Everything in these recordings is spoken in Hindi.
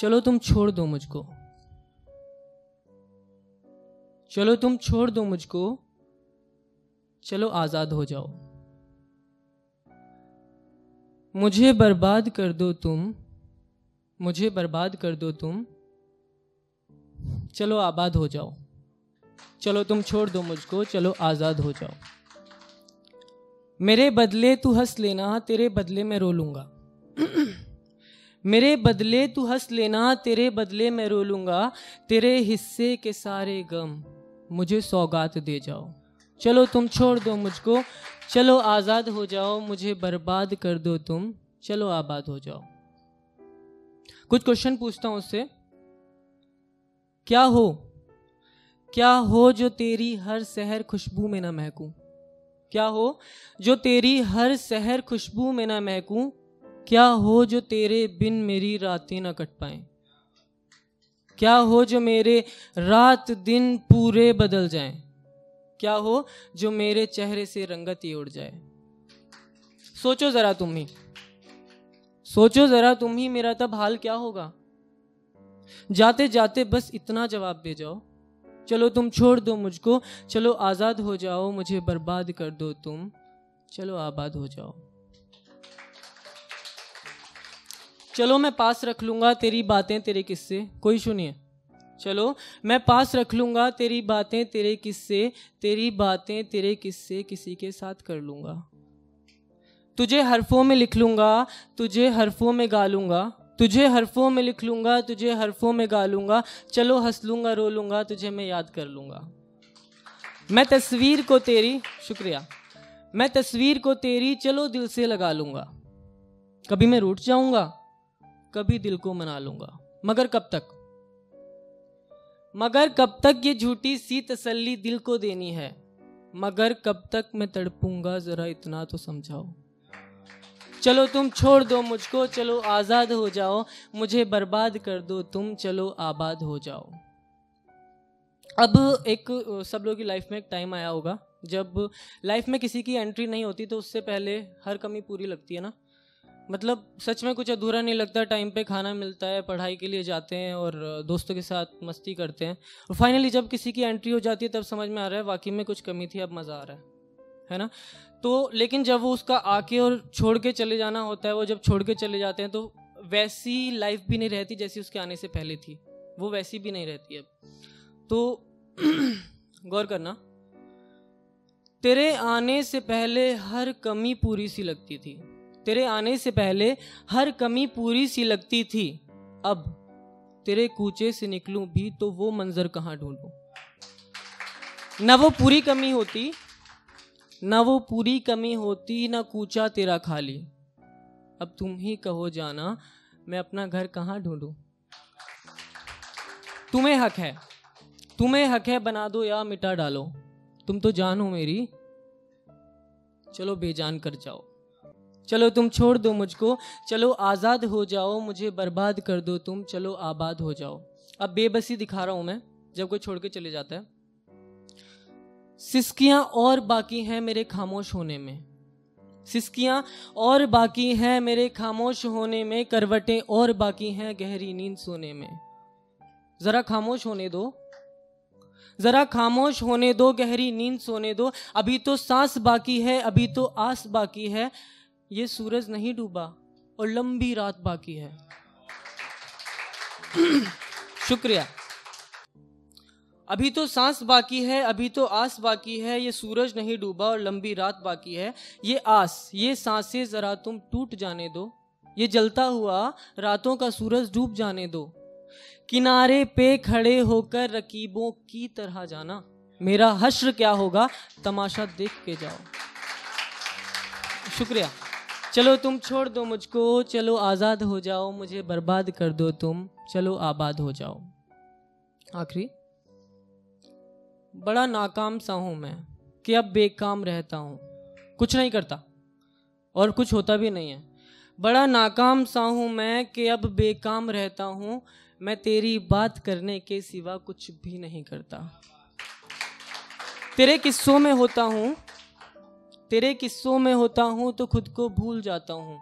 चलो तुम छोड़ दो मुझको। चलो तुम छोड़ दो मुझको। चलो आज़ाद हो जाओ। मुझे बर्बाद कर दो तुम। मुझे बर्बाद कर दो तुम। चलो आबाद हो जाओ। चलो तुम छोड़ दो मुझको। चलो आज़ाद हो जाओ। मेरे बदले तू हंस लेना, तेरे बदले में रो लूँगा। मेरे बदले तू हंस लेना, तेरे बदले मैं रो लूँगा, तेरे हिस्से के सारे गम मुझे सौगात दे जाओ। चलो तुम छोड़ दो मुझको, चलो आज़ाद हो जाओ, मुझे बर्बाद कर दो तुम, चलो आबाद हो जाओ। कुछ क्वेश्चन पूछता हूँ उससे। क्या हो? क्या हो जो तेरी हर शहर खुशबू में ना महकूं? क्या हो जो तेरी हर शहर खुशबू में ना महकूं? क्या हो जो तेरे बिन मेरी रातें ना कट पाए? क्या हो जो मेरे रात दिन पूरे बदल जाएँ? क्या हो जो मेरे चेहरे से रंगत ही उड़ जाए? सोचो जरा तुम ही। सोचो जरा तुम ही मेरा तब हाल क्या होगा? जाते जाते बस इतना जवाब दे जाओ। चलो तुम छोड़ दो मुझको। चलो आज़ाद हो जाओ, मुझे बर्बाद कर दो तुम। चलो आबाद हो जाओ। चलो मैं पास रख लूँगा तेरी बातें तेरे किस्से। कोई सुनिए चलो मैं पास रख लूँगा तेरी बातें तेरे किस्से, तेरी बातें तेरे किस्से किसी के साथ कर लूँगा। तुझे हरफों में लिख लूँगा, तुझे हरफों में गा लूँगा, तुझे हरफों में लिख लूँगा, तुझे हरफों में गा लूँगा, चलो हंस लूँगा, रो लूँगा, तुझे मैं याद कर लूँगा। मैं तस्वीर को तेरी, शुक्रिया। मैं तस्वीर को तेरी, चलो दिल से लगा लूँगा। कभी मैं रूठ जाऊँगा? कभी दिल को मना लूँगा। मगर कब तक? मगर कब तक ये झूठी सी तसल्ली दिल को देनी है? मगर कब तक मैं तड़पूँगा, जरा इतना तो समझाओ। चलो तुम छोड़ दो मुझको, चलो आज़ाद हो जाओ। मुझे बर्बाद कर दो तुम, चलो आबाद हो जाओ। अब एक, सब लोगों की लाइफ में एक टाइम आया होगा। जब लाइफ में किसी की एंट्री नहीं होती तो उससे पहले हर कमी पूरी लगती है ना? मतलब सच में कुछ अधूरा नहीं लगता, टाइम पे खाना मिलता है, पढ़ाई के लिए जाते हैं और दोस्तों के साथ मस्ती करते हैं। और फाइनली जब किसी की एंट्री हो जाती है तब समझ में आ रहा है, वाकई में कुछ कमी थी, अब मज़ा आ रहा है। है ना? तो लेकिन जब वो उसका आके और छोड़ के चले जाना होता है, वो जब छोड़ के चले जाते हैं तो वैसी लाइफ भी नहीं रहती जैसी उसके आने से पहले थी। वो वैसी भी नहीं रहती अब। तो गौर करना, तेरे आने से पहले हर कमी पूरी सी लगती थी। तेरे आने से पहले हर कमी पूरी सी लगती थी। अब तेरे कूचे से निकलूं भी तो वो मंजर कहाँ ढूंढूं? ना वो पूरी कमी होती, ना वो पूरी कमी होती, ना कूचा तेरा खाली। अब तुम ही कहो जाना, मैं अपना घर कहाँ ढूंढूं? तुम्हें हक है, तुम्हें हक है बना दो या मिटा डालो। तुम तो जान हो मेरी, चलो बेजान कर जाओ। चलो तुम छोड़ दो मुझको। चलो आज़ाद हो जाओ, मुझे बर्बाद कर दो तुम। चलो आबाद हो जाओ। अब बेबसी दिखा रहा हूँ मैं, जब कोई छोड़ के चले जाता है। सिस्कियाँ और बाकी हैं मेरे खामोश होने में। सिस्कियाँ और बाकी हैं मेरे खामोश होने में, करवटें और बाकी हैं गहरी नींद सोने में। जरा खामोश होने दो। जरा खामोश होने दो, गहरी नींद सोने दो। अभी तो सांस बाकी है, अभी तो आस बाकी है। ये सूरज नहीं डूबा और लंबी रात बाकी है। शुक्रिया। अभी तो सांस बाकी है, अभी तो आस बाकी है, ये सूरज नहीं डूबा और लंबी रात बाकी है। ये आस, ये साँसें जरा तुम टूट जाने दो। ये जलता हुआ रातों का सूरज डूब जाने दो। किनारे पे खड़े होकर रकीबों की तरह जाना। मेरा हश्र क्या होगा? तमाशा देख के जाओ। शुक्रिया। चलो तुम छोड़ दो मुझको, चलो आज़ाद हो जाओ, मुझे बर्बाद कर दो तुम, चलो आबाद हो जाओ। आखिरी। बड़ा नाकाम सा हूँ मैं, कि अब बेकाम रहता हूँ। कुछ नहीं करता, और कुछ होता भी नहीं है। बड़ा नाकाम सा हूँ मैं, कि अब बेकाम रहता हूँ। मैं तेरी बात करने के सिवा कुछ भी नहीं करता। तेरे किस्सों में होता हूँ तेरे किस्सों में होता हूँ तो खुद को भूल जाता हूँ।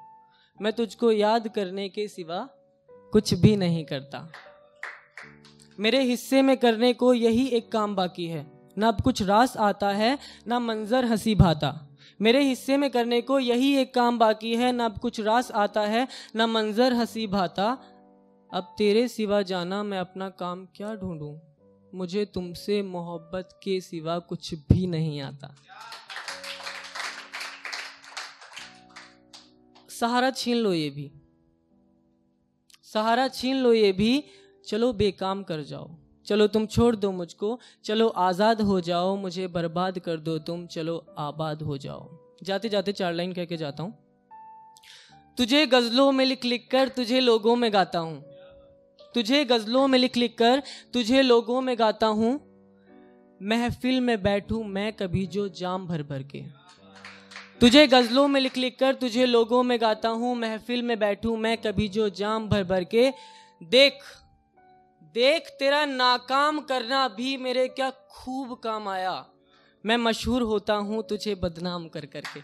मैं तुझको याद करने के सिवा कुछ भी नहीं करता। मेरे हिस्से में करने को यही एक काम बाकी है। ना अब कुछ रास आता है, ना मंजर हँसी भाता। मेरे हिस्से में करने को यही एक काम बाकी है। ना अब कुछ रास आता है, ना मंजर हँसी भाता। अब तेरे सिवा जाना मैं अपना काम क्या ढूंढूं? मुझे तुमसे मोहब्बत के सिवा कुछ भी नहीं आता। सहारा छीन लो ये भी। सहारा छीन लो ये भी, चलो बेकाम कर जाओ। चलो तुम छोड़ दो मुझको, चलो आज़ाद हो जाओ, मुझे बर्बाद कर दो तुम, चलो आबाद हो जाओ। जाते जाते चार लाइन कह के जाता हूँ। तुझे गज़लों में लिख लिख कर तुझे लोगों में गाता हूँ। तुझे गज़लों में लिख लिख कर तुझे लोगों में गाता हूँ। महफिल में बैठूं मैं कभी जो जाम भर भर के। तुझे गज़लों में लिख लिख कर, तुझे लोगों में गाता हूँ, महफिल में बैठूँ मैं कभी जो जाम भर भर के। देख देख तेरा नाकाम करना भी मेरे क्या खूब काम आया। मैं मशहूर होता हूँ तुझे बदनाम कर करके।